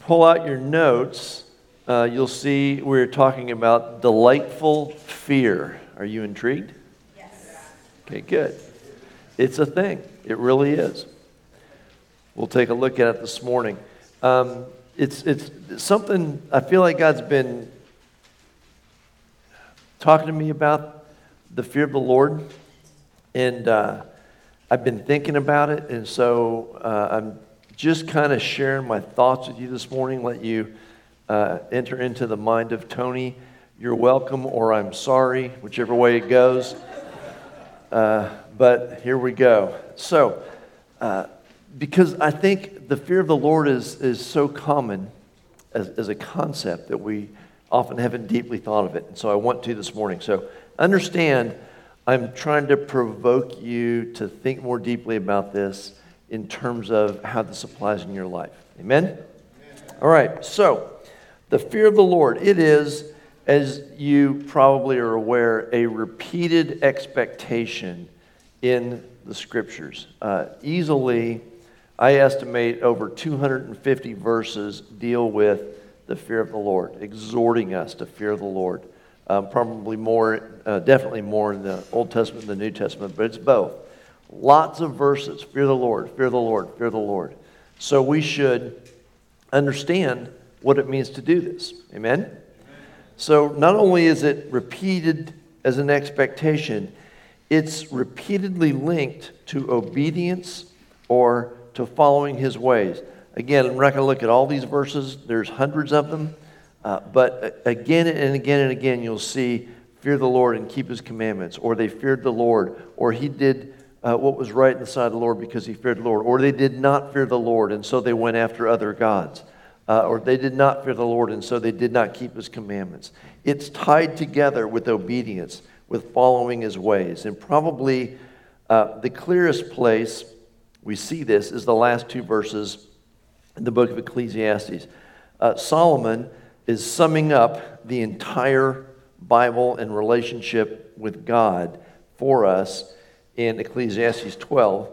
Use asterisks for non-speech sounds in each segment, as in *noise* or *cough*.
pull out your notes, uh, you'll see we're talking about delightful fear. Are you intrigued? Yes. Okay, good. It's a thing, it really is. We'll take a look at it this morning. Um, it's, it's something I feel like God's been talking to me about the fear of the Lord. And uh, I've been thinking about it. And so uh, I'm just kind of sharing my thoughts with you this morning, let you uh, enter into the mind of Tony. You're welcome, or I'm sorry, whichever way it goes. Uh, but here we go. So, uh, because I think the fear of the Lord is, is so common as, as a concept that we often haven't deeply thought of it. And so I want to this morning. So understand, I'm trying to provoke you to think more deeply about this in terms of how this applies in your life. Amen? Amen? All right, so the fear of the Lord, it is, as you probably are aware, a repeated expectation in the scriptures. Uh, easily, I estimate over 250 verses deal with the fear of the Lord, exhorting us to fear the Lord. Um, probably more, uh, definitely more in the Old Testament than the New Testament, but it's both. Lots of verses fear the Lord, fear the Lord, fear the Lord. So we should understand what it means to do this. Amen? So not only is it repeated as an expectation, it's repeatedly linked to obedience or to following his ways. Again, I'm not going to look at all these verses, there's hundreds of them. Uh, but again and again and again, you'll see fear the Lord and keep his commandments, or they feared the Lord, or he did uh, what was right in the sight of the Lord because he feared the Lord, or they did not fear the Lord and so they went after other gods, uh, or they did not fear the Lord and so they did not keep his commandments. It's tied together with obedience, with following his ways. And probably uh, the clearest place we see this is the last two verses in the book of Ecclesiastes. Uh, Solomon is summing up the entire Bible and relationship with God for us in Ecclesiastes 12,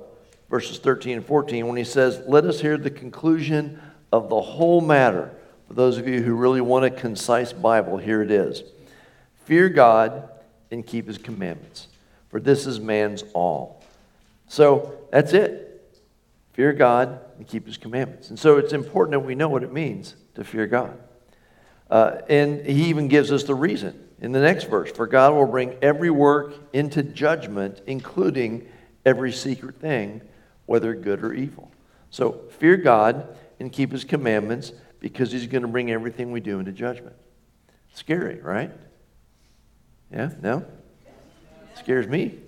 verses 13 and 14, when he says, Let us hear the conclusion of the whole matter. For those of you who really want a concise Bible, here it is Fear God and keep his commandments, for this is man's all. So that's it. Fear God and keep his commandments. And so it's important that we know what it means to fear God. Uh, and he even gives us the reason in the next verse For God will bring every work into judgment, including every secret thing, whether good or evil. So fear God and keep his commandments because he's going to bring everything we do into judgment. Scary, right? Yeah? No? Scares me.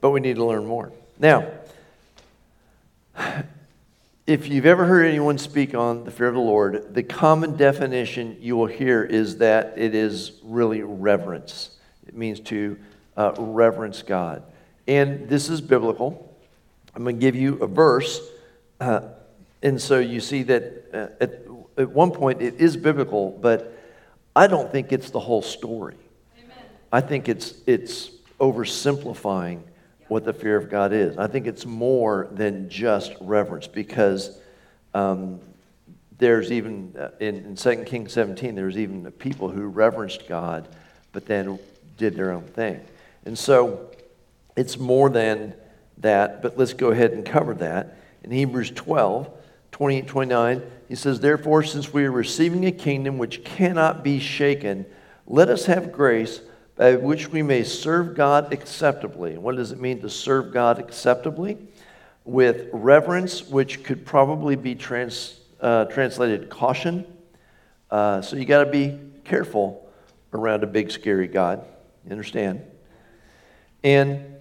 But we need to learn more. Now, if you've ever heard anyone speak on the fear of the Lord, the common definition you will hear is that it is really reverence. It means to uh, reverence God. And this is biblical. I'm going to give you a verse. Uh, and so you see that uh, at, at one point it is biblical, but I don't think it's the whole story. Amen. I think it's, it's oversimplifying what the fear of God is. I think it's more than just reverence because um, there's even, uh, in, in 2 Kings 17, there's even people who reverenced God but then did their own thing. And so it's more than that, but let's go ahead and cover that. In Hebrews 12, 28 29, he says, Therefore, since we are receiving a kingdom which cannot be shaken, let us have grace by which we may serve God acceptably. What does it mean to serve God acceptably? With reverence, which could probably be trans, uh, translated caution. Uh, so you got to be careful around a big, scary God. You understand? And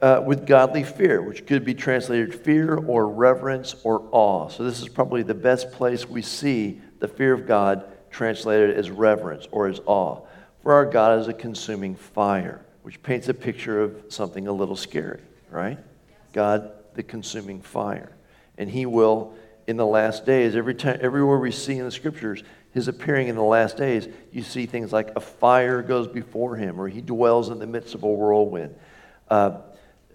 uh, with godly fear, which could be translated fear or reverence or awe. So this is probably the best place we see the fear of God translated as reverence or as awe. For our God is a consuming fire, which paints a picture of something a little scary, right? God, the consuming fire. And He will, in the last days, every time, everywhere we see in the scriptures, His appearing in the last days, you see things like a fire goes before Him, or He dwells in the midst of a whirlwind. Uh,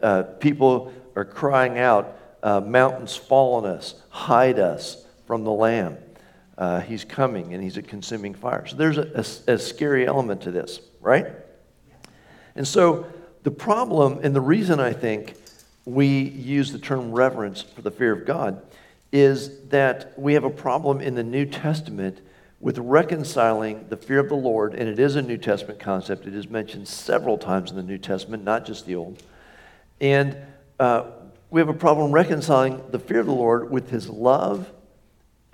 uh, people are crying out, uh, Mountains fall on us, hide us, from the Lamb. Uh, he's coming and he's a consuming fire. So there's a, a, a scary element to this, right? And so the problem, and the reason I think we use the term reverence for the fear of God, is that we have a problem in the New Testament with reconciling the fear of the Lord, and it is a New Testament concept. It is mentioned several times in the New Testament, not just the Old. And uh, we have a problem reconciling the fear of the Lord with his love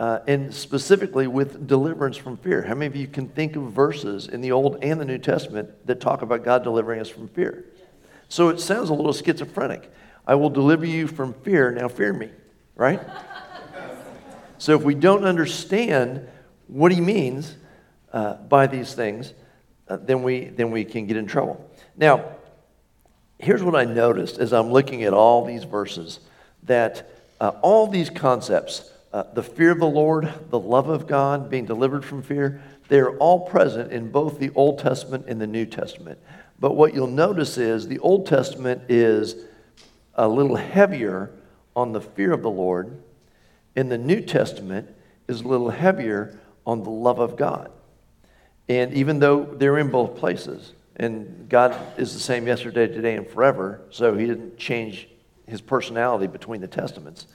uh, and specifically with deliverance from fear. How many of you can think of verses in the Old and the New Testament that talk about God delivering us from fear? So it sounds a little schizophrenic. I will deliver you from fear, now fear me, right? so if we don't understand what he means uh, by these things, uh, then, we, then we can get in trouble. Now, here's what I noticed as I'm looking at all these verses that uh, all these concepts, uh, the fear of the Lord, the love of God, being delivered from fear, they're all present in both the Old Testament and the New Testament. But what you'll notice is the Old Testament is a little heavier on the fear of the Lord, and the New Testament is a little heavier on the love of God. And even though they're in both places, and God is the same yesterday, today, and forever, so He didn't change His personality between the Testaments.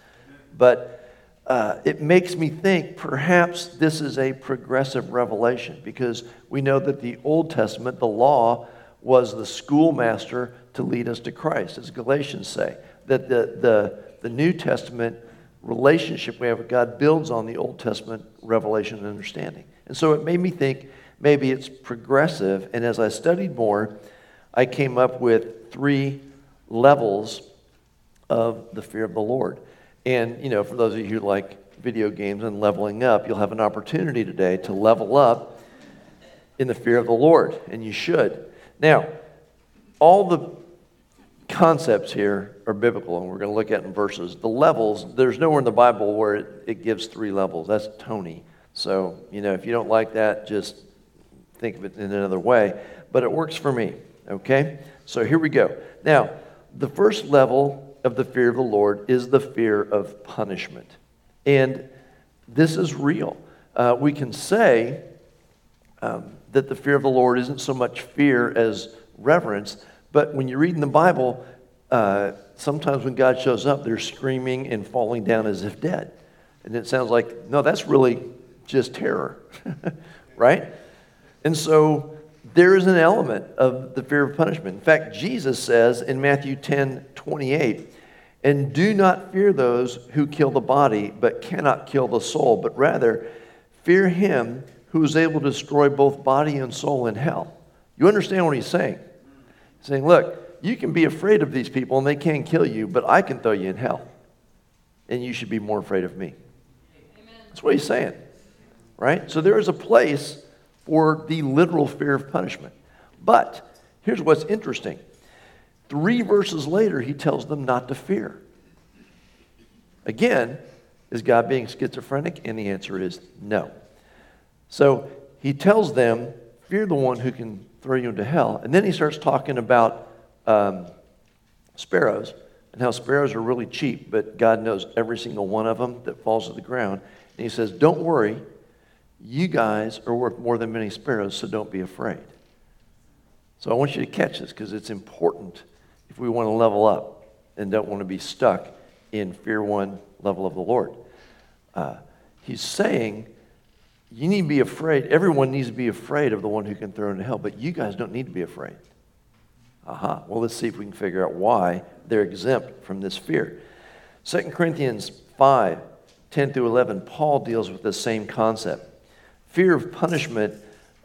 But uh, it makes me think perhaps this is a progressive revelation because we know that the Old Testament, the law, was the schoolmaster to lead us to Christ, as Galatians say. That the, the, the New Testament relationship we have with God builds on the Old Testament revelation and understanding. And so it made me think maybe it's progressive. And as I studied more, I came up with three levels of the fear of the Lord. And, you know, for those of you who like video games and leveling up, you'll have an opportunity today to level up in the fear of the Lord, and you should. Now, all the concepts here are biblical, and we're going to look at in verses. The levels, there's nowhere in the Bible where it, it gives three levels. That's Tony. So, you know, if you don't like that, just think of it in another way. But it works for me, okay? So here we go. Now, the first level of the fear of the Lord is the fear of punishment. And this is real. Uh, we can say um, that the fear of the Lord isn't so much fear as reverence, but when you read in the Bible, uh, sometimes when God shows up, they're screaming and falling down as if dead. And it sounds like, no, that's really just terror, *laughs* right? And so there is an element of the fear of punishment. In fact, Jesus says in Matthew 10 28, and do not fear those who kill the body, but cannot kill the soul, but rather fear him who is able to destroy both body and soul in hell. You understand what he's saying? He's saying, look, you can be afraid of these people and they can't kill you, but I can throw you in hell. And you should be more afraid of me. Amen. That's what he's saying. Right? So there is a place for the literal fear of punishment. But here's what's interesting Three verses later, he tells them not to fear. Again, is God being schizophrenic? And the answer is no. So he tells them, Fear the one who can throw you into hell. And then he starts talking about um, sparrows and how sparrows are really cheap, but God knows every single one of them that falls to the ground. And he says, Don't worry, you guys are worth more than many sparrows, so don't be afraid. So I want you to catch this because it's important if we want to level up and don't want to be stuck in fear one level of the Lord. Uh, he's saying, you need to be afraid. Everyone needs to be afraid of the one who can throw into hell, but you guys don't need to be afraid. Aha. Well, let's see if we can figure out why they're exempt from this fear. 2 Corinthians 5 10 through 11, Paul deals with the same concept. Fear of punishment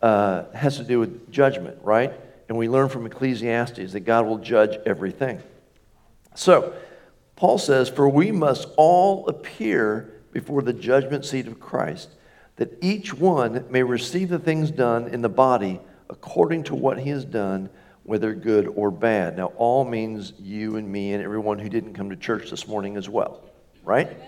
uh, has to do with judgment, right? And we learn from Ecclesiastes that God will judge everything. So, Paul says, For we must all appear before the judgment seat of Christ, that each one may receive the things done in the body according to what he has done, whether good or bad. Now, all means you and me and everyone who didn't come to church this morning as well, right? Amen.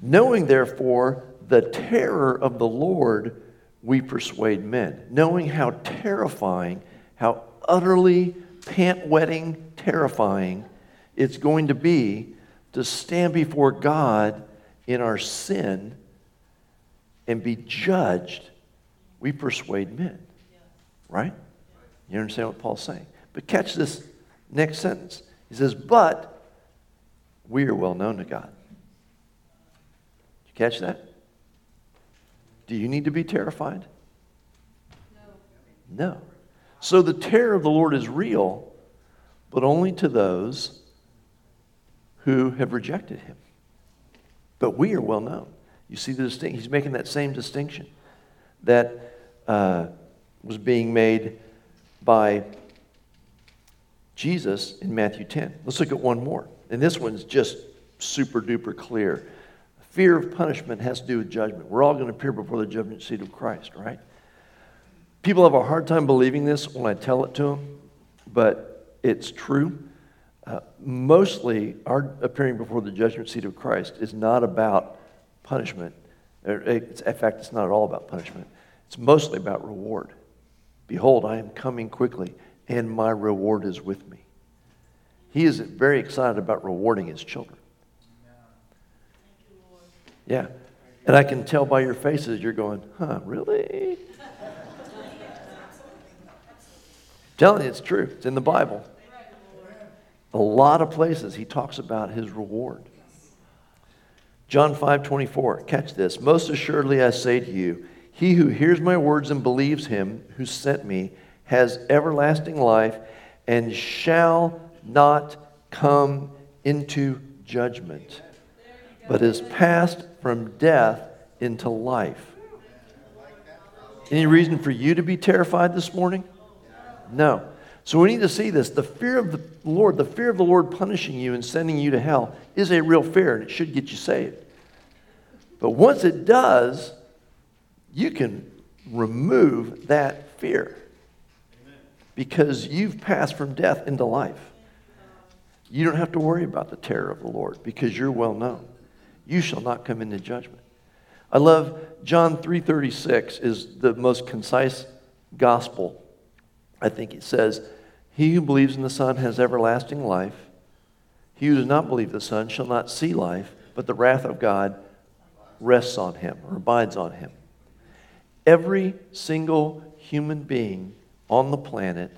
Knowing, therefore, the terror of the Lord we persuade men, knowing how terrifying, how utterly pant wetting terrifying it's going to be to stand before God in our sin and be judged, we persuade men. Right? You understand what Paul's saying? But catch this next sentence. He says, But we are well known to God. Did you catch that? Do you need to be terrified? No. No. So the terror of the Lord is real, but only to those who have rejected him. But we are well known. You see the distinction? He's making that same distinction that uh, was being made by Jesus in Matthew 10. Let's look at one more. And this one's just super duper clear. Fear of punishment has to do with judgment. We're all going to appear before the judgment seat of Christ, right? People have a hard time believing this when I tell it to them, but it's true. Uh, mostly, our appearing before the judgment seat of Christ is not about punishment. It's, in fact, it's not at all about punishment. It's mostly about reward. Behold, I am coming quickly, and my reward is with me. He is very excited about rewarding his children. Yeah. And I can tell by your faces, you're going, huh, really? telling you, it's true. It's in the Bible. A lot of places he talks about his reward. John 5 24, catch this. Most assuredly I say to you, he who hears my words and believes him who sent me has everlasting life and shall not come into judgment, but is passed from death into life. Any reason for you to be terrified this morning? No. So we need to see this. The fear of the Lord, the fear of the Lord punishing you and sending you to hell is a real fear, and it should get you saved. But once it does, you can remove that fear because you've passed from death into life. You don't have to worry about the terror of the Lord because you're well known. You shall not come into judgment. I love John 3:36 is the most concise gospel. I think it says, "He who believes in the Son has everlasting life. He who does not believe the Son shall not see life, but the wrath of God rests on him or abides on him." Every single human being on the planet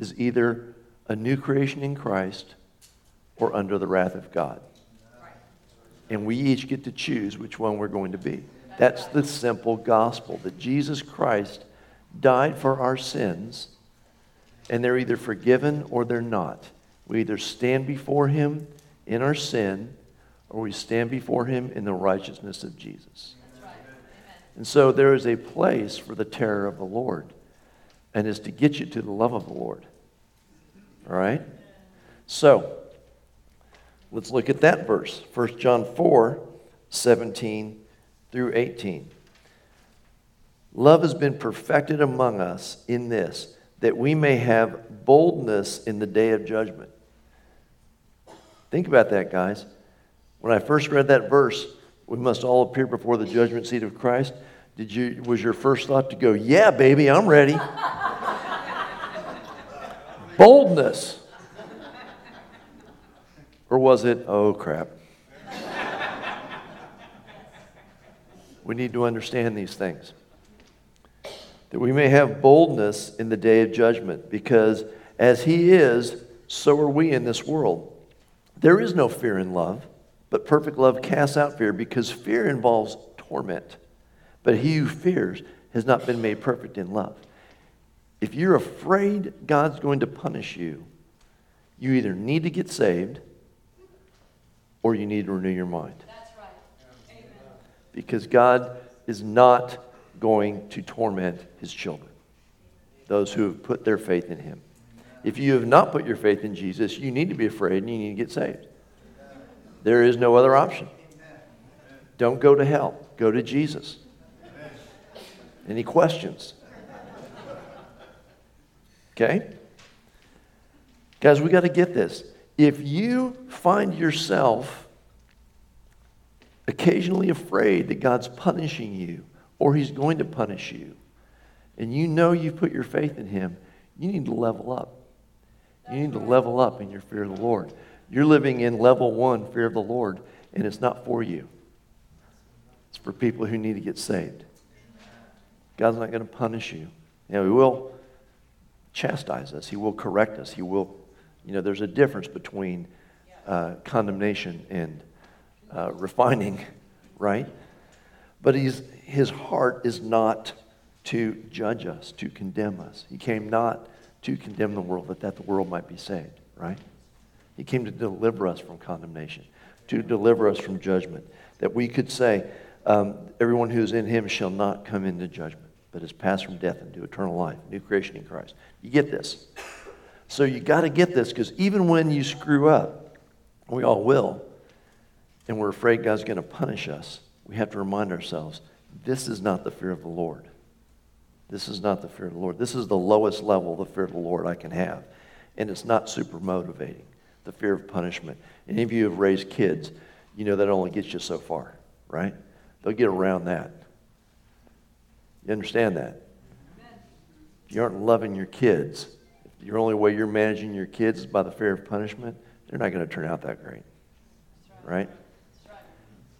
is either a new creation in Christ or under the wrath of God. And we each get to choose which one we're going to be. That's the simple gospel that Jesus Christ died for our sins, and they're either forgiven or they're not. We either stand before Him in our sin or we stand before Him in the righteousness of Jesus. And so there is a place for the terror of the Lord, and is to get you to the love of the Lord. All right? So, let's look at that verse 1 John 4 17 through 18. Love has been perfected among us in this, that we may have boldness in the day of judgment. Think about that, guys. When I first read that verse, we must all appear before the judgment seat of Christ. Did you, was your first thought to go, yeah, baby, I'm ready? *laughs* Boldness. Or was it, oh crap? we need to understand these things. That we may have boldness in the day of judgment, because as He is, so are we in this world. There is no fear in love. But perfect love casts out fear because fear involves torment. But he who fears has not been made perfect in love. If you're afraid God's going to punish you, you either need to get saved or you need to renew your mind. Right. Because God is not going to torment his children, those who have put their faith in him. If you have not put your faith in Jesus, you need to be afraid and you need to get saved. There is no other option. Don't go to hell, go to Jesus. Any questions? Okay? Guys, we got to get this. If you find yourself occasionally afraid that God's punishing you or He's going to punish you, and you know you've put your faith in Him, you need to level up. You need to level up in your fear of the Lord. You're living in level one, fear of the Lord, and it's not for you. It's for people who need to get saved. God's not going to punish you. You know, He will chastise us, He will correct us, He will, you know, there's a difference between uh, condemnation and uh, refining, *laughs* right? But he's, His heart is not to judge us, to condemn us. He came not to condemn the world, but that the world might be saved, right? He came to deliver us from condemnation, to deliver us from judgment, that we could say, um, everyone who is in him shall not come into judgment, but is passed from death into eternal life, new creation in Christ. You get this. So you got to get this because even when you screw up, we all will, and we're afraid God's going to punish us, we have to remind ourselves this is not the fear of the Lord. This is not the fear of the Lord. This is the lowest level of the fear of the Lord I can have. And it's not super motivating, the fear of punishment. Any of you have raised kids, you know that only gets you so far, right? They'll get around that. You understand that? If you aren't loving your kids, the only way you're managing your kids is by the fear of punishment, they're not going to turn out that great. Right?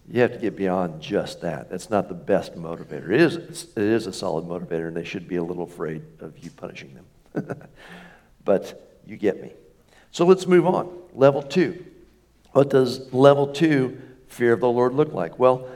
You have to get beyond just that. That's not the best motivator. It is, it is a solid motivator, and they should be a little afraid of you punishing them. *laughs* but you get me. So let's move on. Level two. What does level two fear of the Lord look like? Well,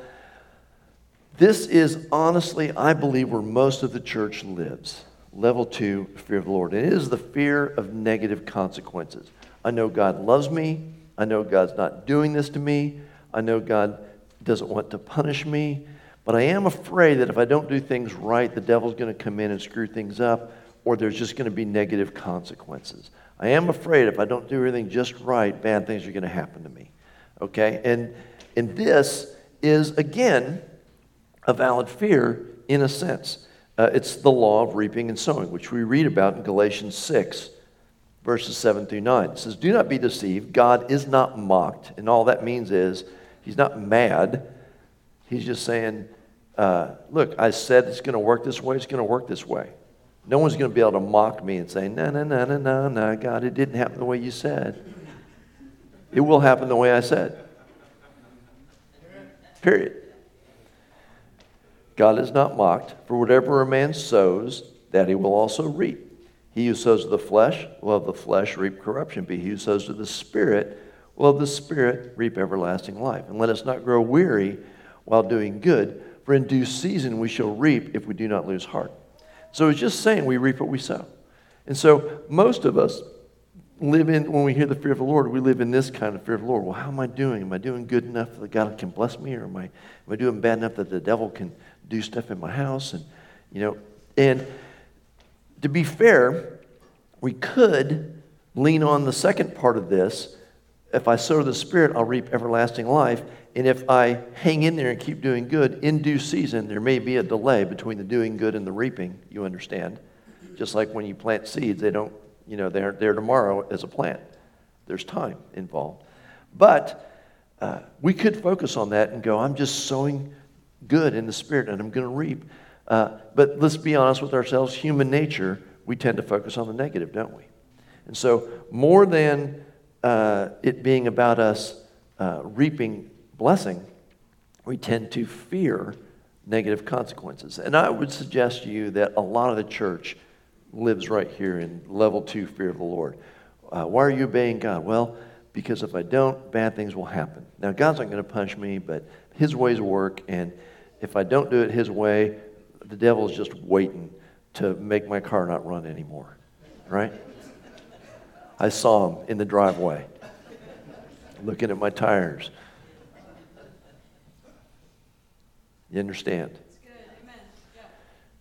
this is honestly, I believe, where most of the church lives. Level two, fear of the Lord. And it is the fear of negative consequences. I know God loves me. I know God's not doing this to me. I know God doesn't want to punish me. But I am afraid that if I don't do things right, the devil's going to come in and screw things up, or there's just going to be negative consequences. I am afraid if I don't do everything just right, bad things are going to happen to me. Okay? And, and this is, again, a valid fear in a sense. Uh, it's the law of reaping and sowing, which we read about in Galatians 6, verses 7 through 9. It says, Do not be deceived. God is not mocked. And all that means is, He's not mad. He's just saying, uh, Look, I said it's going to work this way, it's going to work this way. No one's going to be able to mock me and say, No, no, no, no, no, no, God, it didn't happen the way you said. It will happen the way I said. Period. God is not mocked, for whatever a man sows, that he will also reap. He who sows to the flesh will of the flesh reap corruption, but he who sows to the Spirit will of the Spirit reap everlasting life. And let us not grow weary while doing good, for in due season we shall reap if we do not lose heart. So it's just saying we reap what we sow. And so most of us live in, when we hear the fear of the Lord, we live in this kind of fear of the Lord. Well, how am I doing? Am I doing good enough that God can bless me? Or am I, am I doing bad enough that the devil can do stuff in my house? And, you know, and to be fair, we could lean on the second part of this. If I sow the Spirit, I'll reap everlasting life. And if I hang in there and keep doing good, in due season, there may be a delay between the doing good and the reaping, you understand. Just like when you plant seeds, they don't, you know, they aren't there tomorrow as a plant. There's time involved. But uh, we could focus on that and go, I'm just sowing good in the Spirit and I'm going to reap. Uh, but let's be honest with ourselves human nature, we tend to focus on the negative, don't we? And so, more than uh, it being about us uh, reaping blessing, we tend to fear negative consequences. And I would suggest to you that a lot of the church lives right here in level two fear of the Lord. Uh, why are you obeying God? Well, because if I don't, bad things will happen. Now, God's not going to punish me, but His ways work, and if I don't do it His way, the devil's just waiting to make my car not run anymore, right? I saw him in the driveway looking at my tires. You understand?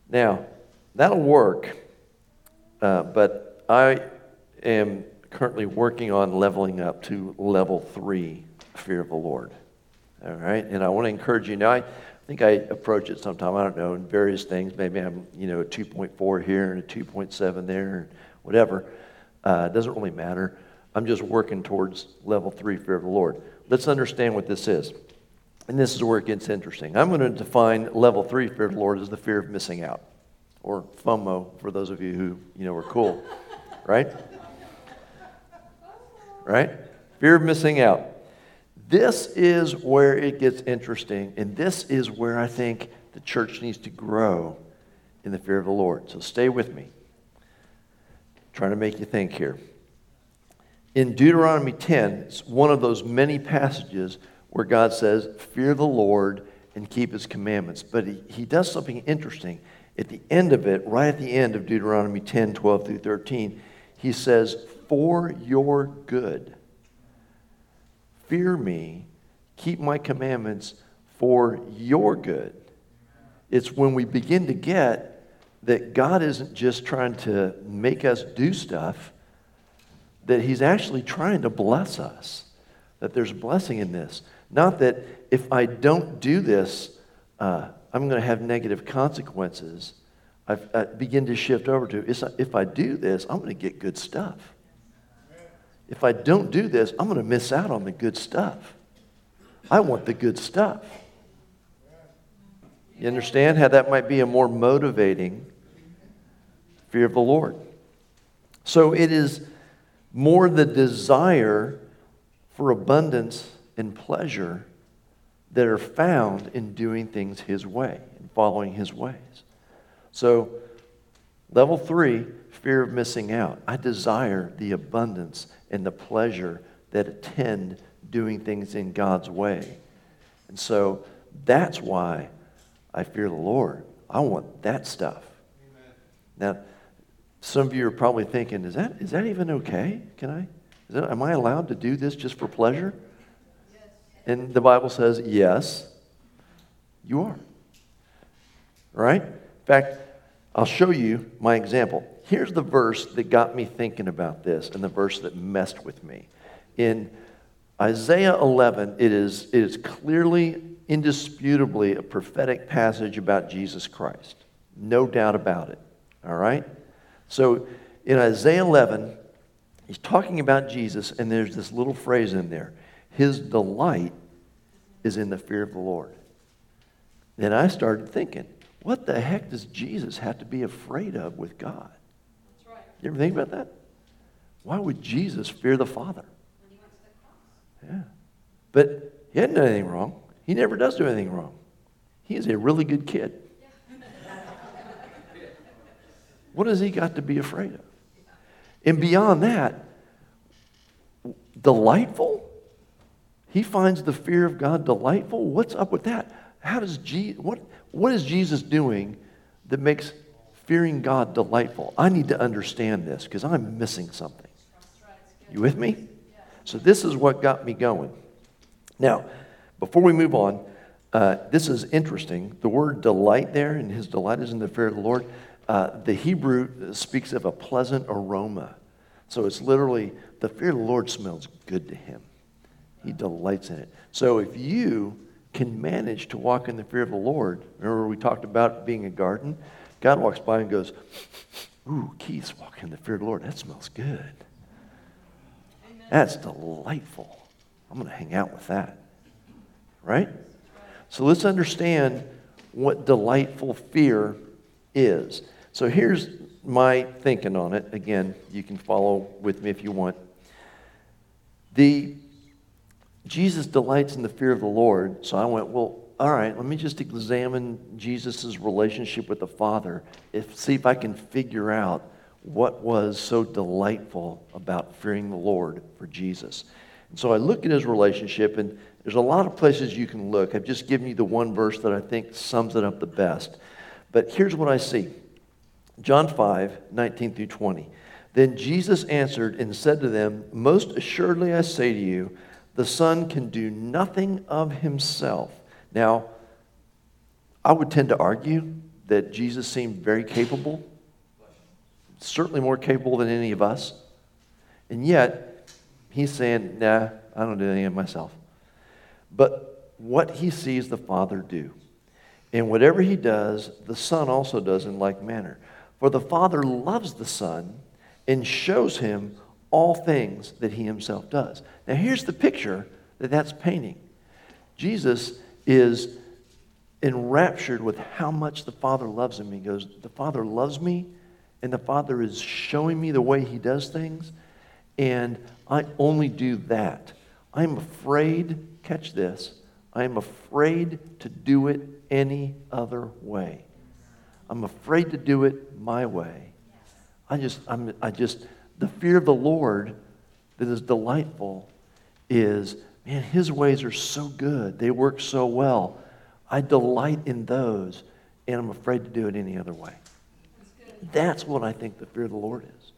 Now, that'll work, uh, but I am currently working on leveling up to level three fear of the Lord. All right? And I want to encourage you. Now, I think I approach it sometime, I don't know, in various things. Maybe I'm, you know, a 2.4 here and a 2.7 there, and whatever. Uh, it doesn't really matter. I'm just working towards level three fear of the Lord. Let's understand what this is. And this is where it gets interesting. I'm going to define level three fear of the Lord as the fear of missing out, or FOMO for those of you who you know are cool, *laughs* right? Right? Fear of missing out. This is where it gets interesting, and this is where I think the church needs to grow in the fear of the Lord. So stay with me. I'm trying to make you think here. In Deuteronomy 10, it's one of those many passages where God says, Fear the Lord and keep his commandments. But he, he does something interesting. At the end of it, right at the end of Deuteronomy 10, 12 through 13, he says, For your good. Fear me, keep my commandments for your good. It's when we begin to get that God isn't just trying to make us do stuff, that He's actually trying to bless us, that there's blessing in this. Not that if I don't do this, uh, I'm going to have negative consequences. I, I begin to shift over to if I do this, I'm going to get good stuff. If I don't do this, I'm going to miss out on the good stuff. I want the good stuff. You understand how that might be a more motivating fear of the Lord? So it is more the desire for abundance and pleasure that are found in doing things His way and following His ways. So, level three, fear of missing out. I desire the abundance and the pleasure that attend doing things in God's way. And so that's why I fear the Lord. I want that stuff. Amen. Now, some of you are probably thinking, is that, is that even okay? Can I? That, am I allowed to do this just for pleasure? Yes. And the Bible says, yes, you are. Right? In fact, I'll show you my example. Here's the verse that got me thinking about this and the verse that messed with me. In Isaiah 11, it is, it is clearly, indisputably a prophetic passage about Jesus Christ. No doubt about it. All right? So in Isaiah 11, he's talking about Jesus, and there's this little phrase in there His delight is in the fear of the Lord. Then I started thinking, what the heck does Jesus have to be afraid of with God? You ever think about that? Why would Jesus fear the Father? When he went to the cross. Yeah. But he hadn't done anything wrong. He never does do anything wrong. He is a really good kid. what has he got to be afraid of? And beyond that, delightful? He finds the fear of God delightful? What's up with that? How does Jesus, what, what is Jesus doing that makes fearing God delightful? I need to understand this because I'm missing something. You with me? So, this is what got me going. Now, before we move on, uh, this is interesting. The word delight there, and his delight is in the fear of the Lord. Uh, the Hebrew speaks of a pleasant aroma. So it's literally the fear of the Lord smells good to him. He delights in it. So if you can manage to walk in the fear of the Lord. Remember, we talked about being a garden? God walks by and goes, Ooh, Keith's walking in the fear of the Lord. That smells good. Amen. That's delightful. I'm going to hang out with that. Right? So let's understand what delightful fear is. So here's my thinking on it. Again, you can follow with me if you want. The Jesus delights in the fear of the Lord. So I went, well, all right, let me just examine Jesus' relationship with the Father, if, see if I can figure out what was so delightful about fearing the Lord for Jesus. And so I look at his relationship, and there's a lot of places you can look. I've just given you the one verse that I think sums it up the best. But here's what I see John 5, 19 through 20. Then Jesus answered and said to them, Most assuredly I say to you, the Son can do nothing of himself. Now, I would tend to argue that Jesus seemed very capable, certainly more capable than any of us. And yet, he's saying, nah, I don't do anything of myself. But what he sees the Father do. And whatever he does, the Son also does in like manner. For the Father loves the Son and shows him all things that he himself does. Now, here's the picture that that's painting Jesus is enraptured with how much the Father loves him. He goes, The Father loves me, and the Father is showing me the way he does things, and I only do that. I'm afraid catch this, I am afraid to do it any other way. I'm afraid to do it my way. I just, I'm, I just, the fear of the Lord that is delightful is, man, his ways are so good. They work so well. I delight in those, and I'm afraid to do it any other way. That's what I think the fear of the Lord is.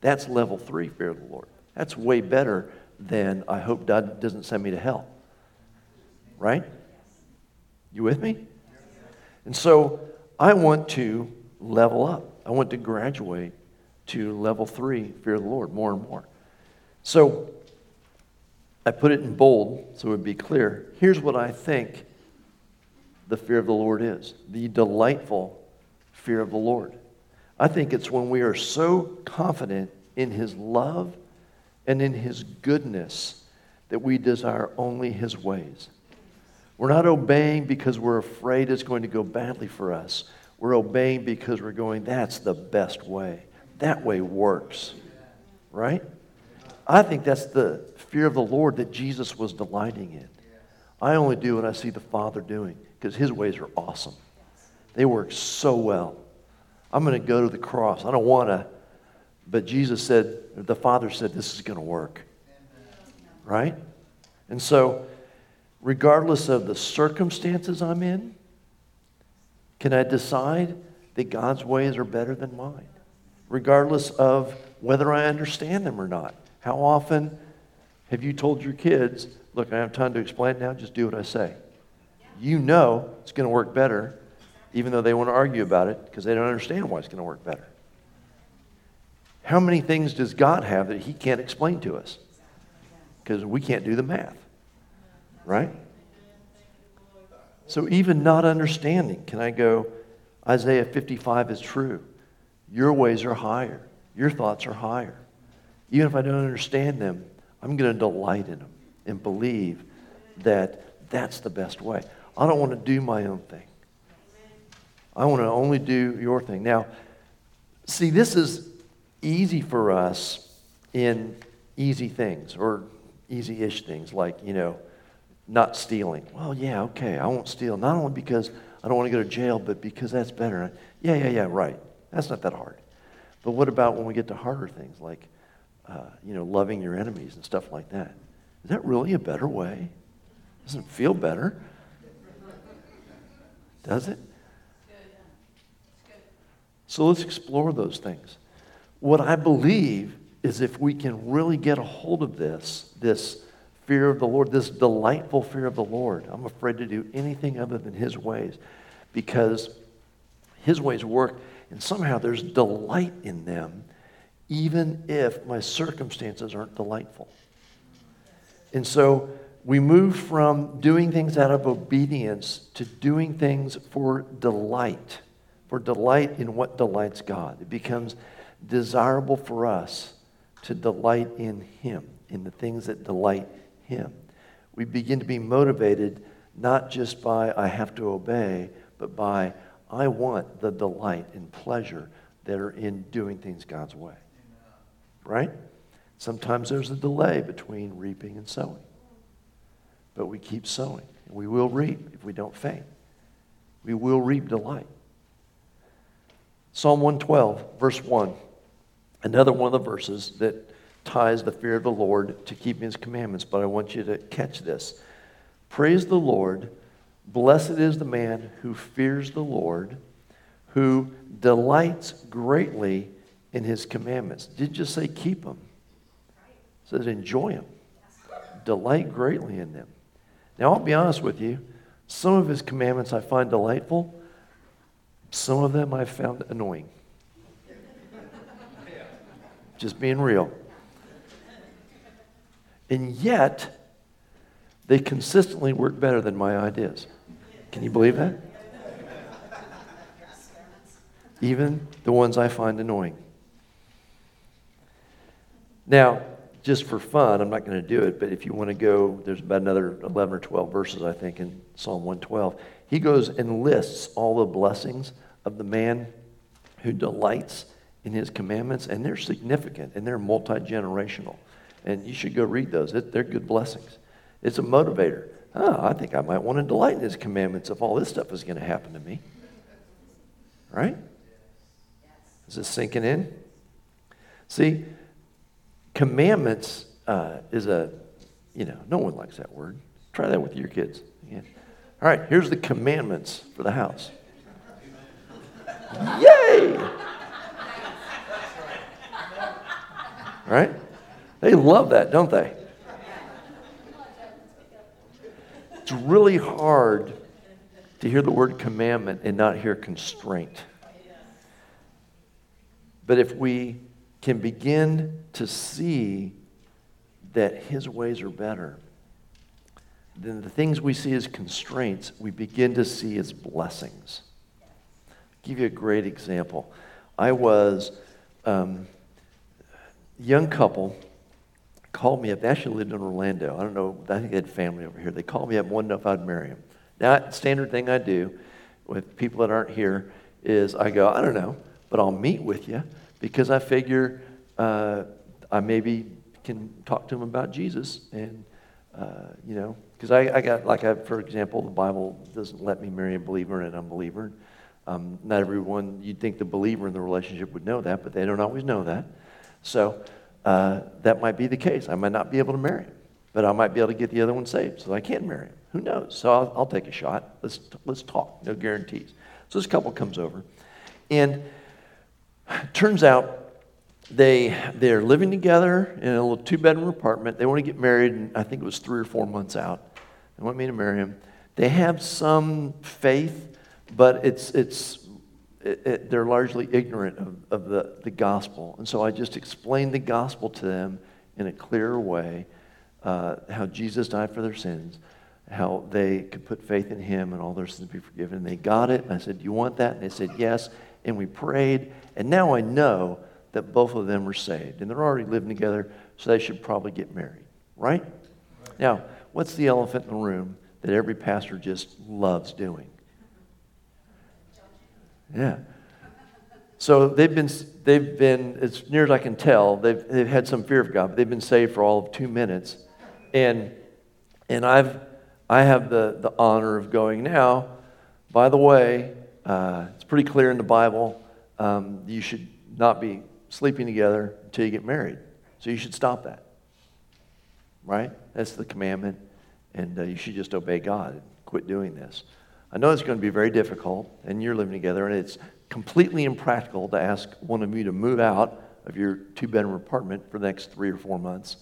That's level three fear of the Lord. That's way better than I hope God doesn't send me to hell. Right? You with me? And so I want to level up. I want to graduate to level three fear of the Lord more and more. So I put it in bold so it would be clear. Here's what I think the fear of the Lord is the delightful fear of the Lord. I think it's when we are so confident in His love and in His goodness that we desire only His ways. We're not obeying because we're afraid it's going to go badly for us. We're obeying because we're going, that's the best way. That way works. Right? I think that's the fear of the Lord that Jesus was delighting in. I only do what I see the Father doing because his ways are awesome. They work so well. I'm going to go to the cross. I don't want to, but Jesus said, the Father said, this is going to work. Right? And so, regardless of the circumstances I'm in, can I decide that God's ways are better than mine? Regardless of whether I understand them or not. How often have you told your kids, look, I have time to explain now, just do what I say? You know it's going to work better, even though they want to argue about it because they don't understand why it's going to work better. How many things does God have that He can't explain to us? Because we can't do the math, right? So, even not understanding, can I go, Isaiah 55 is true. Your ways are higher, your thoughts are higher. Even if I don't understand them, I'm going to delight in them and believe that that's the best way. I don't want to do my own thing. I want to only do your thing. Now, see, this is easy for us in easy things or easy ish things like, you know, not stealing. Well, yeah, okay, I won't steal. Not only because I don't want to go to jail, but because that's better. Yeah, yeah, yeah, right. That's not that hard. But what about when we get to harder things like, uh, you know, loving your enemies and stuff like that. Is that really a better way? Doesn't feel better? Does it? So let's explore those things. What I believe is if we can really get a hold of this, this fear of the Lord, this delightful fear of the Lord, I'm afraid to do anything other than His ways because His ways work, and somehow there's delight in them even if my circumstances aren't delightful. And so we move from doing things out of obedience to doing things for delight, for delight in what delights God. It becomes desirable for us to delight in Him, in the things that delight Him. We begin to be motivated not just by I have to obey, but by I want the delight and pleasure that are in doing things God's way right? Sometimes there's a delay between reaping and sowing. But we keep sowing. And we will reap if we don't faint. We will reap delight. Psalm 112, verse 1. Another one of the verses that ties the fear of the Lord to keeping his commandments, but I want you to catch this. Praise the Lord. Blessed is the man who fears the Lord, who delights greatly in his commandments. Didn't just say keep them. Says enjoy them. Delight greatly in them. Now, I'll be honest with you. Some of his commandments I find delightful. Some of them I found annoying. Just being real. And yet, they consistently work better than my ideas. Can you believe that? Even the ones I find annoying. Now, just for fun, I'm not going to do it, but if you want to go, there's about another 11 or 12 verses, I think, in Psalm 112. He goes and lists all the blessings of the man who delights in his commandments, and they're significant and they're multi generational. And you should go read those, they're good blessings. It's a motivator. Oh, I think I might want to delight in his commandments if all this stuff is going to happen to me. Right? Is this sinking in? See, commandments uh, is a, you know, no one likes that word. Try that with your kids. Again. All right, here's the commandments for the house. Yay! Right? They love that, don't they? It's really hard to hear the word commandment and not hear constraint. But if we can begin to see that His ways are better, then the things we see as constraints, we begin to see as blessings. I'll give you a great example. I was um, young couple called me up. They actually lived in Orlando. I don't know. I think they had family over here. They called me up and know if I'd marry them. Now, standard thing I do with people that aren't here is I go, I don't know, but I'll meet with you because I figure uh, I maybe can talk to them about Jesus and, uh, you know, because I, I, got, like, I, for example, the Bible doesn't let me marry a believer and an unbeliever. Um, not everyone, you'd think the believer in the relationship would know that, but they don't always know that. So uh, that might be the case. I might not be able to marry him, but I might be able to get the other one saved so I can marry him. Who knows? So I'll, I'll take a shot. Let's, let's talk. No guarantees. So this couple comes over, and turns out they they're living together in a little two bedroom apartment. They want to get married, and I think it was three or four months out. They want me to marry him. They have some faith, but it's it's it, it, they're largely ignorant of, of the, the gospel. And so I just explained the gospel to them in a clearer way uh, how Jesus died for their sins, how they could put faith in him and all their sins be forgiven. And they got it. And I said, Do you want that? And they said, Yes. And we prayed. And now I know that both of them are saved. And they're already living together, so they should probably get married, right? Now, what's the elephant in the room that every pastor just loves doing? Yeah. So they've been, they've been, as near as I can tell, they've, they've had some fear of God, but they've been saved for all of two minutes. And, and I've, I have the, the honor of going now, by the way, uh, it's pretty clear in the Bible, um, you should not be sleeping together until you get married. So you should stop that. Right? That's the commandment. And uh, you should just obey God and quit doing this. I know it's going to be very difficult, and you're living together, and it's completely impractical to ask one of you to move out of your two bedroom apartment for the next three or four months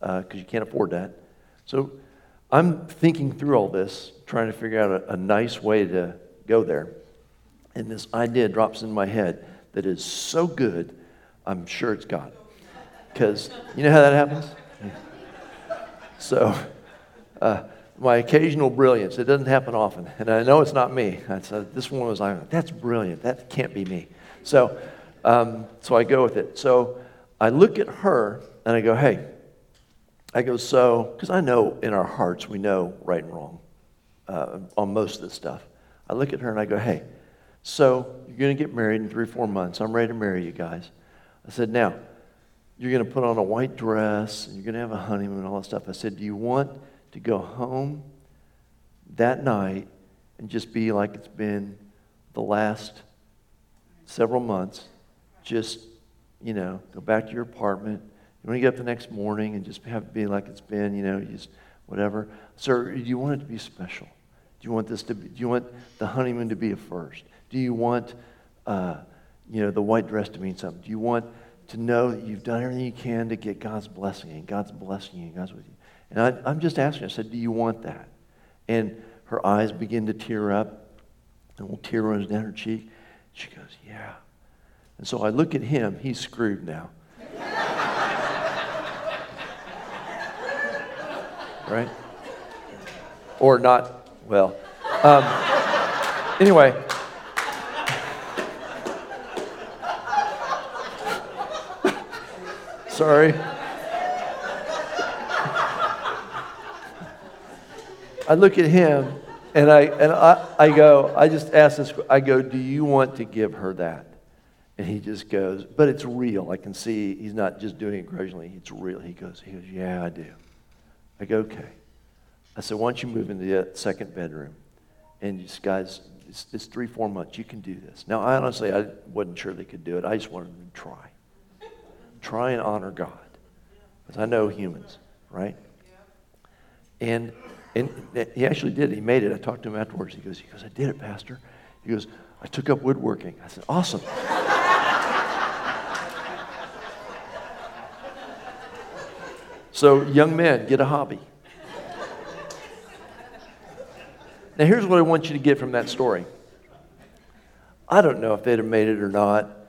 because uh, you can't afford that. So I'm thinking through all this, trying to figure out a, a nice way to go there. And this idea drops in my head that is so good, I'm sure it's God. Because you know how that happens? So, uh, my occasional brilliance. It doesn't happen often. And I know it's not me. Said, this one was like, that's brilliant. That can't be me. So, um, so I go with it. So I look at her and I go, hey, I go, so, because I know in our hearts we know right and wrong uh, on most of this stuff. I look at her and I go, hey, so you're going to get married in three or four months. I'm ready to marry you guys. I said, now, you're going to put on a white dress and you're going to have a honeymoon and all that stuff. I said, do you want to go home that night and just be like it's been the last several months. Just, you know, go back to your apartment. You want to get up the next morning and just have be like it's been, you know, just whatever. Sir, do you want it to be special? Do you want this to be, do you want the honeymoon to be a first? Do you want, uh, you know, the white dress to mean something? Do you want to know that you've done everything you can to get God's blessing and God's blessing you and God's with you? And I, am just asking, I said, Do you want that? And her eyes begin to tear up, a little tear runs down her cheek. She goes, Yeah. And so I look at him, he's screwed now. *laughs* right? Or not, well. Um, anyway. Sorry. I look at him and I, and I, I go, I just ask this, I go, do you want to give her that? And he just goes, but it's real. I can see he's not just doing it grudgingly. It's real. He goes, he goes, yeah, I do. I go, okay. I said, why don't you move into the uh, second bedroom? And you guys, it's, it's, three, four months. You can do this. Now, I honestly, I wasn't sure they could do it. I just wanted them to try. Try and honor God. Because I know humans, right? And, and he actually did. He made it. I talked to him afterwards. He goes, he goes, I did it, Pastor. He goes, I took up woodworking. I said, awesome. *laughs* so, young men, get a hobby. Now, here's what I want you to get from that story. I don't know if they'd have made it or not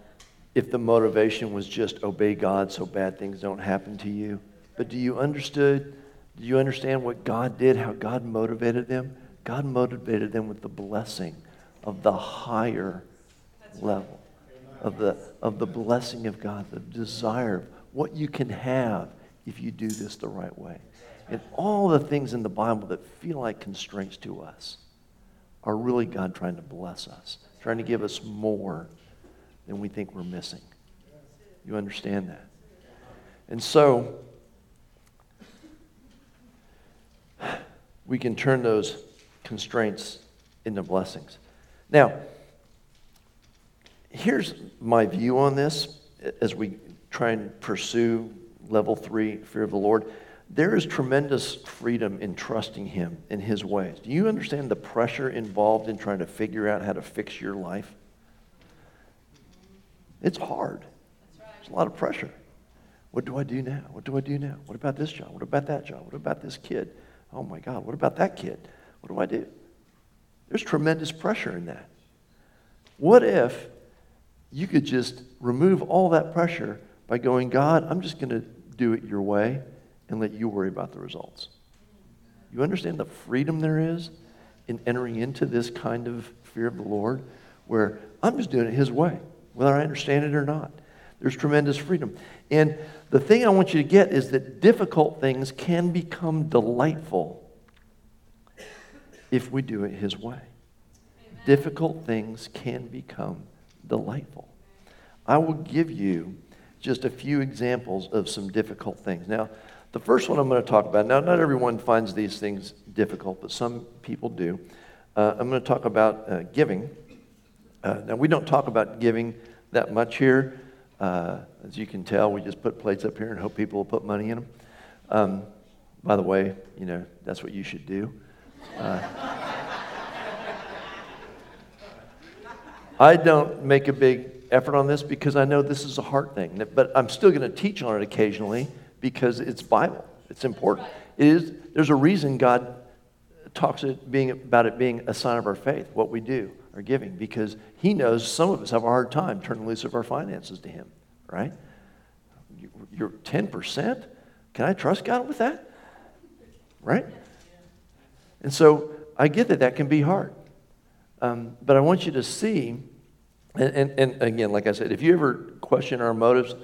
if the motivation was just obey God so bad things don't happen to you. But do you understood? Do you understand what God did, how God motivated them? God motivated them with the blessing of the higher level, of the, of the blessing of God, the desire of what you can have if you do this the right way. And all the things in the Bible that feel like constraints to us are really God trying to bless us, trying to give us more than we think we're missing. You understand that? And so, we can turn those constraints into blessings. Now, here's my view on this as we try and pursue level three, fear of the Lord. There is tremendous freedom in trusting Him in His ways. Do you understand the pressure involved in trying to figure out how to fix your life? It's hard. There's a lot of pressure. What do I do now? What do I do now? What about this job? What about that job? What about this kid? Oh my God, what about that kid? What do I do? There's tremendous pressure in that. What if you could just remove all that pressure by going, God, I'm just going to do it your way and let you worry about the results. You understand the freedom there is in entering into this kind of fear of the Lord where I'm just doing it His way, whether I understand it or not. There's tremendous freedom. And the thing I want you to get is that difficult things can become delightful if we do it His way. Amen. Difficult things can become delightful. I will give you just a few examples of some difficult things. Now, the first one I'm going to talk about, now, not everyone finds these things difficult, but some people do. Uh, I'm going to talk about uh, giving. Uh, now, we don't talk about giving that much here. Uh, as you can tell, we just put plates up here and hope people will put money in them. Um, by the way, you know, that's what you should do. Uh, *laughs* I don't make a big effort on this because I know this is a hard thing, but I'm still going to teach on it occasionally because it's Bible. It's important. It is, there's a reason God talks it being, about it being a sign of our faith, what we do, our giving, because He knows some of us have a hard time turning loose of our finances to Him, right? You're 10%? Can I trust God with that? Right? And so I get that that can be hard. Um, but I want you to see, and, and, and again, like I said, if you ever question our motives,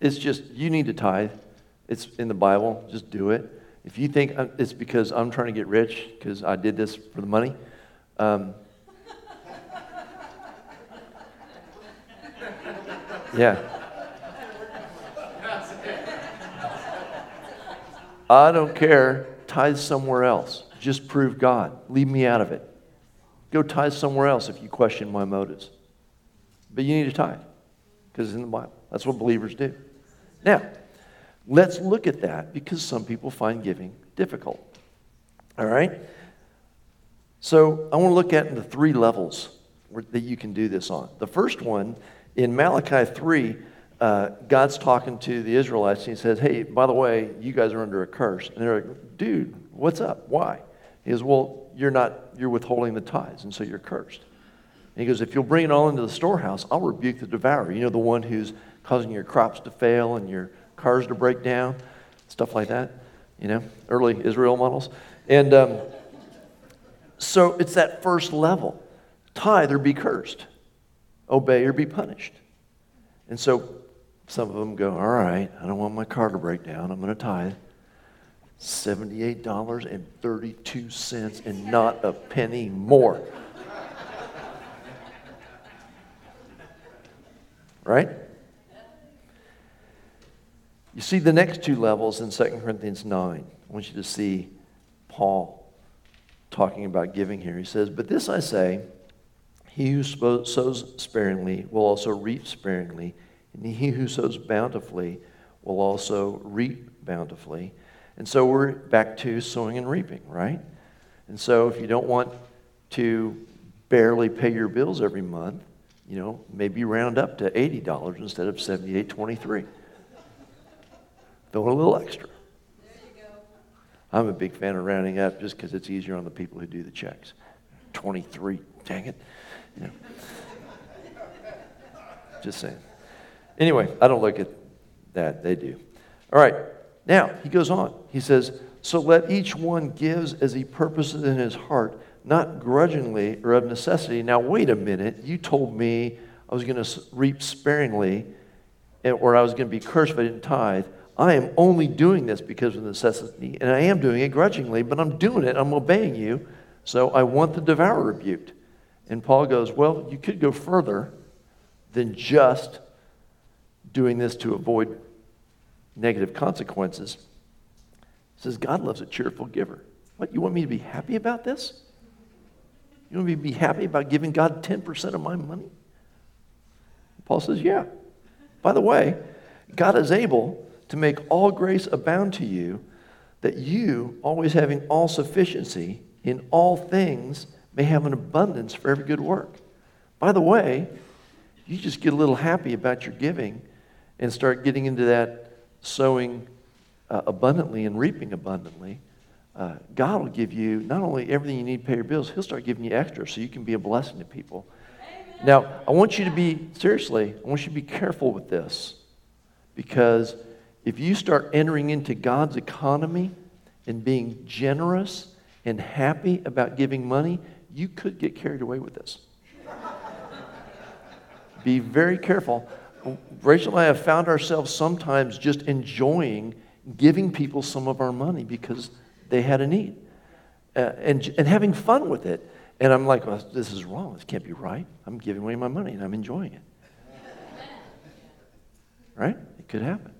it's just, you need to tithe. It's in the Bible. Just do it. If you think uh, it's because I'm trying to get rich because I did this for the money, um, yeah. *laughs* I don't care. Tithe somewhere else. Just prove God. Leave me out of it. Go tithe somewhere else if you question my motives. But you need to tithe because it's in the Bible. That's what believers do. Now, let's look at that because some people find giving difficult. All right? So I want to look at the three levels that you can do this on. The first one, in Malachi 3, uh, God's talking to the Israelites and he says, Hey, by the way, you guys are under a curse. And they're like, Dude, what's up? Why? He goes, Well, you're not, you're withholding the tithes, and so you're cursed. And he goes, If you'll bring it all into the storehouse, I'll rebuke the devourer. You know, the one who's causing your crops to fail and your cars to break down, stuff like that, you know, early Israel models. And um, so it's that first level tithe or be cursed, obey or be punished. And so some of them go, All right, I don't want my car to break down, I'm going to tithe. $78.32 and not a penny more. Right? You see the next two levels in 2 Corinthians 9. I want you to see Paul talking about giving here. He says, But this I say, he who sows sparingly will also reap sparingly, and he who sows bountifully will also reap bountifully. And so we're back to sowing and reaping, right? And so if you don't want to barely pay your bills every month, you know, maybe round up to $80 instead of $78.23. Throw a little extra. There you go. I'm a big fan of rounding up just because it's easier on the people who do the checks. 23, dang it. Just saying. Anyway, I don't look at that. They do. All right. Now, he goes on. He says, So let each one gives as he purposes in his heart, not grudgingly or of necessity. Now, wait a minute. You told me I was going to reap sparingly or I was going to be cursed if I didn't tithe. I am only doing this because of necessity, and I am doing it grudgingly, but I'm doing it. I'm obeying you. So I want the devourer rebuked. And Paul goes, Well, you could go further than just doing this to avoid negative consequences. He says, God loves a cheerful giver. What, you want me to be happy about this? You want me to be happy about giving God 10% of my money? Paul says, Yeah. By the way, God is able to make all grace abound to you, that you, always having all sufficiency in all things, may have an abundance for every good work. By the way, you just get a little happy about your giving and start getting into that sowing uh, abundantly and reaping abundantly. Uh, God will give you not only everything you need to pay your bills, He'll start giving you extra so you can be a blessing to people. Amen. Now, I want you to be, seriously, I want you to be careful with this because if you start entering into God's economy and being generous and happy about giving money, you could get carried away with this. Be very careful. Rachel and I have found ourselves sometimes just enjoying giving people some of our money because they had a need uh, and, and having fun with it. And I'm like, well, this is wrong. This can't be right. I'm giving away my money and I'm enjoying it. Right? It could happen.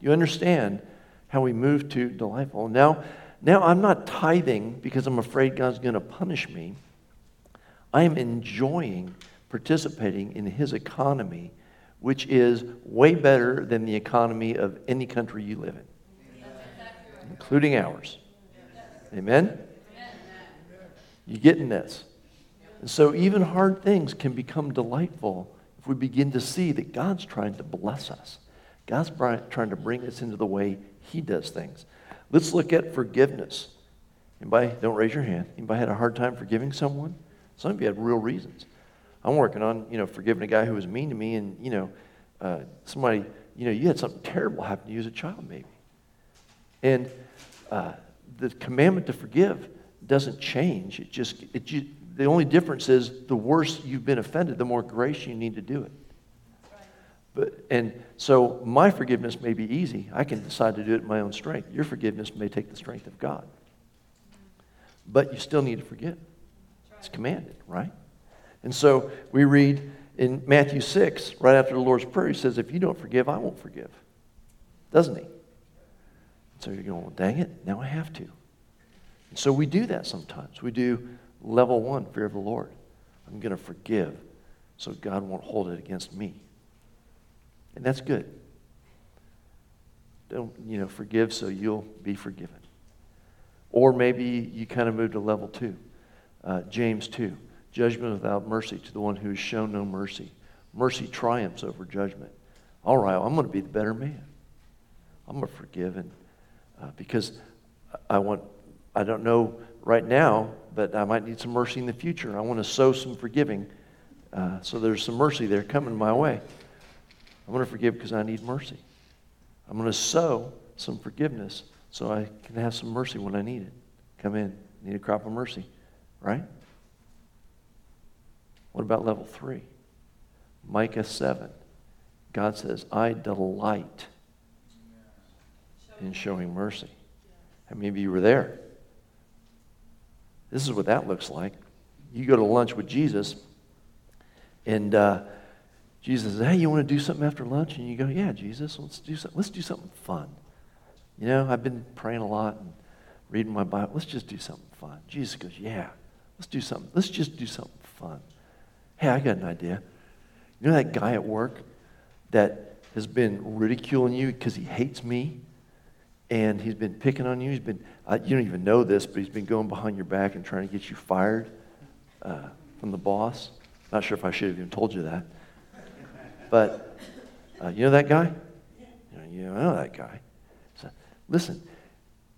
You understand how we move to delightful. Now, now I'm not tithing because I'm afraid God's going to punish me. I am enjoying participating in His economy, which is way better than the economy of any country you live in, including ours. Amen? You getting this? And so even hard things can become delightful if we begin to see that God's trying to bless us. God's trying to bring us into the way He does things. Let's look at forgiveness. Anybody, don't raise your hand. Anybody had a hard time forgiving someone? Some of you had real reasons. I'm working on, you know, forgiving a guy who was mean to me, and you know, uh, somebody, you know, you had something terrible happen to you as a child, maybe. And uh, the commandment to forgive doesn't change. It just, it the only difference is the worse you've been offended, the more grace you need to do it. But, and so my forgiveness may be easy. I can decide to do it in my own strength. Your forgiveness may take the strength of God. But you still need to forgive. It's commanded, right? And so we read in Matthew 6, right after the Lord's Prayer, he says, If you don't forgive, I won't forgive. Doesn't he? So you're going, well, dang it, now I have to. And so we do that sometimes. We do level one, fear of the Lord. I'm going to forgive so God won't hold it against me. And that's good. Don't, you know, forgive so you'll be forgiven. Or maybe you kind of move to level two. Uh, James 2. Judgment without mercy to the one who has shown no mercy. Mercy triumphs over judgment. All right, I'm going to be the better man. I'm going to forgive and, uh, because I want, I don't know right now, but I might need some mercy in the future. I want to sow some forgiving. Uh, so there's some mercy there coming my way. I'm going to forgive because I need mercy. I'm going to sow some forgiveness so I can have some mercy when I need it. Come in, need a crop of mercy, right? What about level three? Micah 7. God says, I delight in showing mercy. Many of you were there? This is what that looks like. You go to lunch with Jesus, and uh, Jesus says, Hey, you want to do something after lunch? And you go, Yeah, Jesus, let's do something. Let's do something fun. You know, I've been praying a lot, and reading my Bible. Let's just do something fun. Jesus goes, Yeah, let's do something. Let's just do something fun. Hey, I got an idea. You know that guy at work that has been ridiculing you because he hates me? And he's been picking on you. He's been, uh, you don't even know this, but he's been going behind your back and trying to get you fired uh, from the boss. Not sure if I should have even told you that. But uh, you know that guy? You know, you know that guy. So, listen,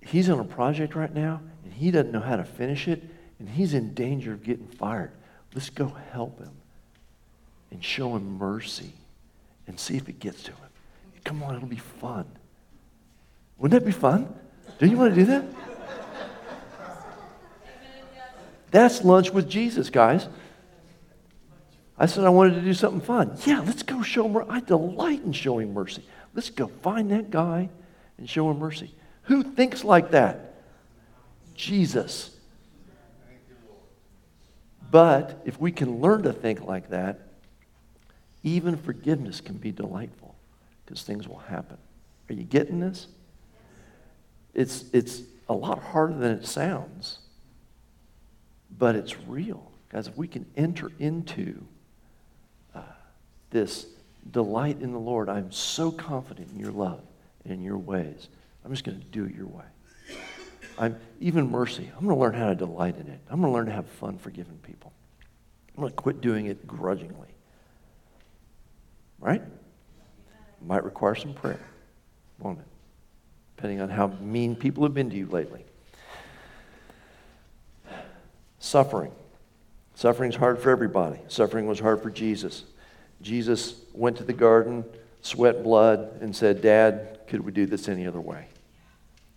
he's on a project right now, and he doesn't know how to finish it, and he's in danger of getting fired. Let's go help him and show him mercy and see if it gets to him. Come on, it'll be fun. Wouldn't that be fun? Don't you want to do that? That's lunch with Jesus, guys. I said I wanted to do something fun. Yeah, let's go show mercy. I delight in showing mercy. Let's go find that guy and show him mercy. Who thinks like that? Jesus. But if we can learn to think like that, even forgiveness can be delightful because things will happen. Are you getting this? It's, it's a lot harder than it sounds, but it's real. Guys, if we can enter into uh, this delight in the Lord, I'm so confident in your love and in your ways. I'm just going to do it your way. I'm, even mercy, I'm going to learn how to delight in it. I'm going to learn to have fun forgiving people. I'm going to quit doing it grudgingly. Right? Might require some prayer, won't it? Depending on how mean people have been to you lately. Suffering. Suffering's hard for everybody. Suffering was hard for Jesus. Jesus went to the garden, sweat blood, and said, Dad, could we do this any other way?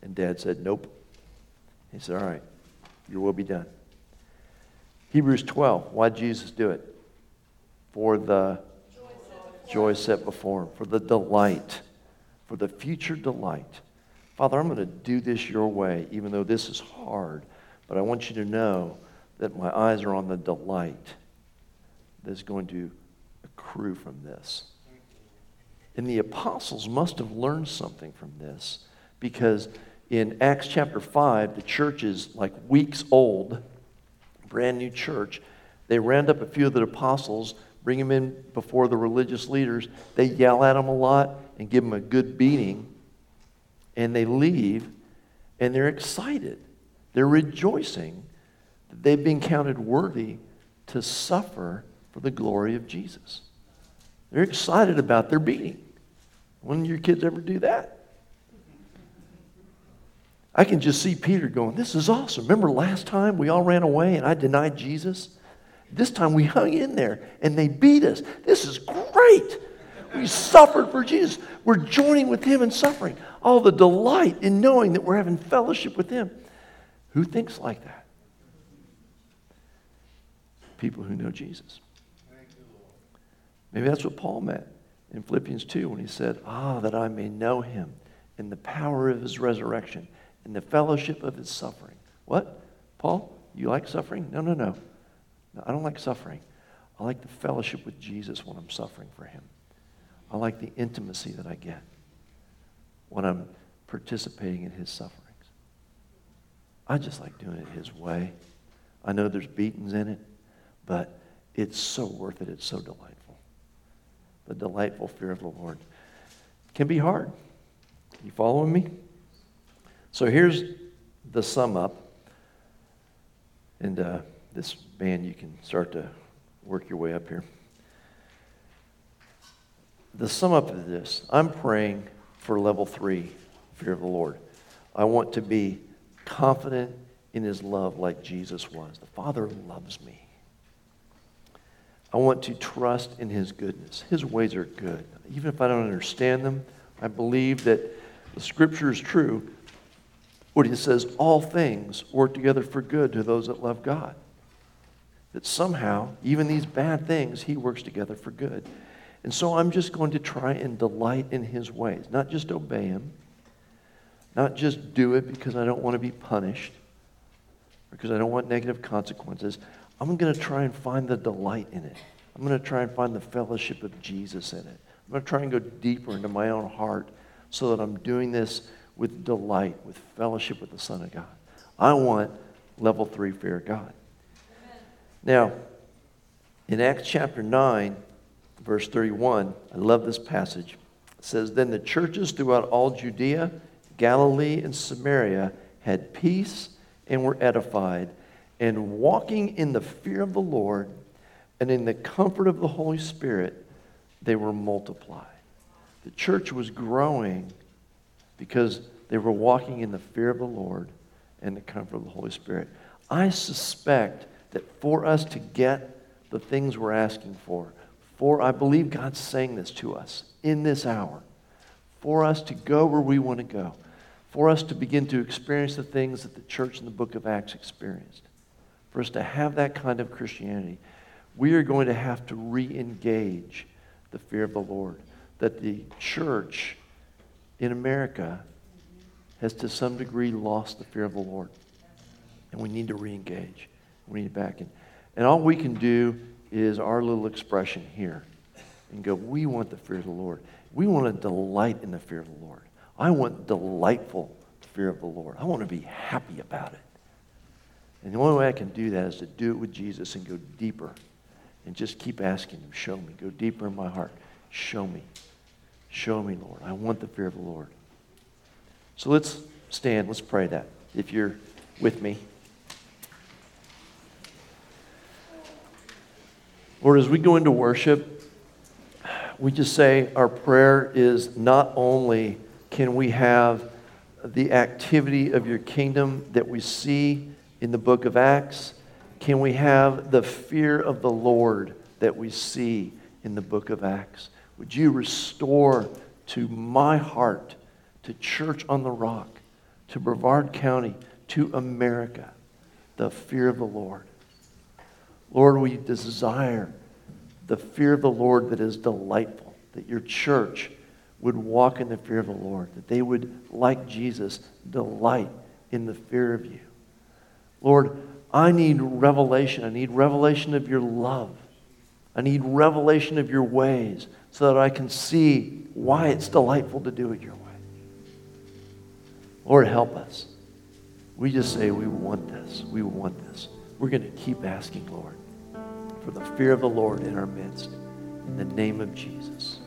And Dad said, Nope. He said, All right, your will be done. Hebrews 12. Why did Jesus do it? For the joy set before him, for the delight, for the future delight. Father, I'm going to do this your way, even though this is hard. But I want you to know that my eyes are on the delight that's going to accrue from this. And the apostles must have learned something from this because in Acts chapter 5, the church is like weeks old, brand new church. They round up a few of the apostles bring them in before the religious leaders. They yell at them a lot and give them a good beating. And they leave and they're excited. They're rejoicing that they've been counted worthy to suffer for the glory of Jesus. They're excited about their beating. When your kids ever do that? I can just see Peter going, This is awesome. Remember last time we all ran away and I denied Jesus? This time we hung in there and they beat us. This is great. We suffered for Jesus. We're joining with him in suffering. All the delight in knowing that we're having fellowship with him. Who thinks like that? People who know Jesus. Maybe that's what Paul meant in Philippians 2 when he said, Ah, that I may know him in the power of his resurrection, in the fellowship of his suffering. What? Paul, you like suffering? No, no, no. No, I don't like suffering. I like the fellowship with Jesus when I'm suffering for him. I like the intimacy that I get when I'm participating in his sufferings. I just like doing it his way. I know there's beatings in it, but it's so worth it. It's so delightful. The delightful fear of the Lord can be hard. Are you following me? So here's the sum up. And uh, this band, you can start to work your way up here. The sum up of this, I'm praying for level three, fear of the Lord. I want to be confident in his love like Jesus was. The Father loves me. I want to trust in his goodness. His ways are good. Even if I don't understand them, I believe that the scripture is true. What he says, all things work together for good to those that love God that somehow, even these bad things, He works together for good. And so I'm just going to try and delight in His ways, not just obey Him, not just do it because I don't want to be punished, because I don't want negative consequences. I'm going to try and find the delight in it. I'm going to try and find the fellowship of Jesus in it. I'm going to try and go deeper into my own heart so that I'm doing this with delight, with fellowship with the Son of God. I want level three fear of God. Now, in Acts chapter 9, verse 31, I love this passage. It says, Then the churches throughout all Judea, Galilee, and Samaria had peace and were edified, and walking in the fear of the Lord and in the comfort of the Holy Spirit, they were multiplied. The church was growing because they were walking in the fear of the Lord and the comfort of the Holy Spirit. I suspect that for us to get the things we're asking for, for I believe God's saying this to us in this hour, for us to go where we want to go, for us to begin to experience the things that the church in the book of Acts experienced, for us to have that kind of Christianity, we are going to have to re engage the fear of the Lord. That the church in America has to some degree lost the fear of the Lord. And we need to re engage. We need to back in. And all we can do is our little expression here and go, we want the fear of the Lord. We want to delight in the fear of the Lord. I want delightful fear of the Lord. I want to be happy about it. And the only way I can do that is to do it with Jesus and go deeper and just keep asking Him, show me. Go deeper in my heart. Show me. Show me, Lord. I want the fear of the Lord. So let's stand. Let's pray that. If you're with me. Lord, as we go into worship, we just say our prayer is not only can we have the activity of your kingdom that we see in the book of Acts, can we have the fear of the Lord that we see in the book of Acts? Would you restore to my heart, to Church on the Rock, to Brevard County, to America, the fear of the Lord? Lord, we desire the fear of the Lord that is delightful, that your church would walk in the fear of the Lord, that they would, like Jesus, delight in the fear of you. Lord, I need revelation. I need revelation of your love. I need revelation of your ways so that I can see why it's delightful to do it your way. Lord, help us. We just say, we want this. We want this. We're going to keep asking, Lord, for the fear of the Lord in our midst. In the name of Jesus.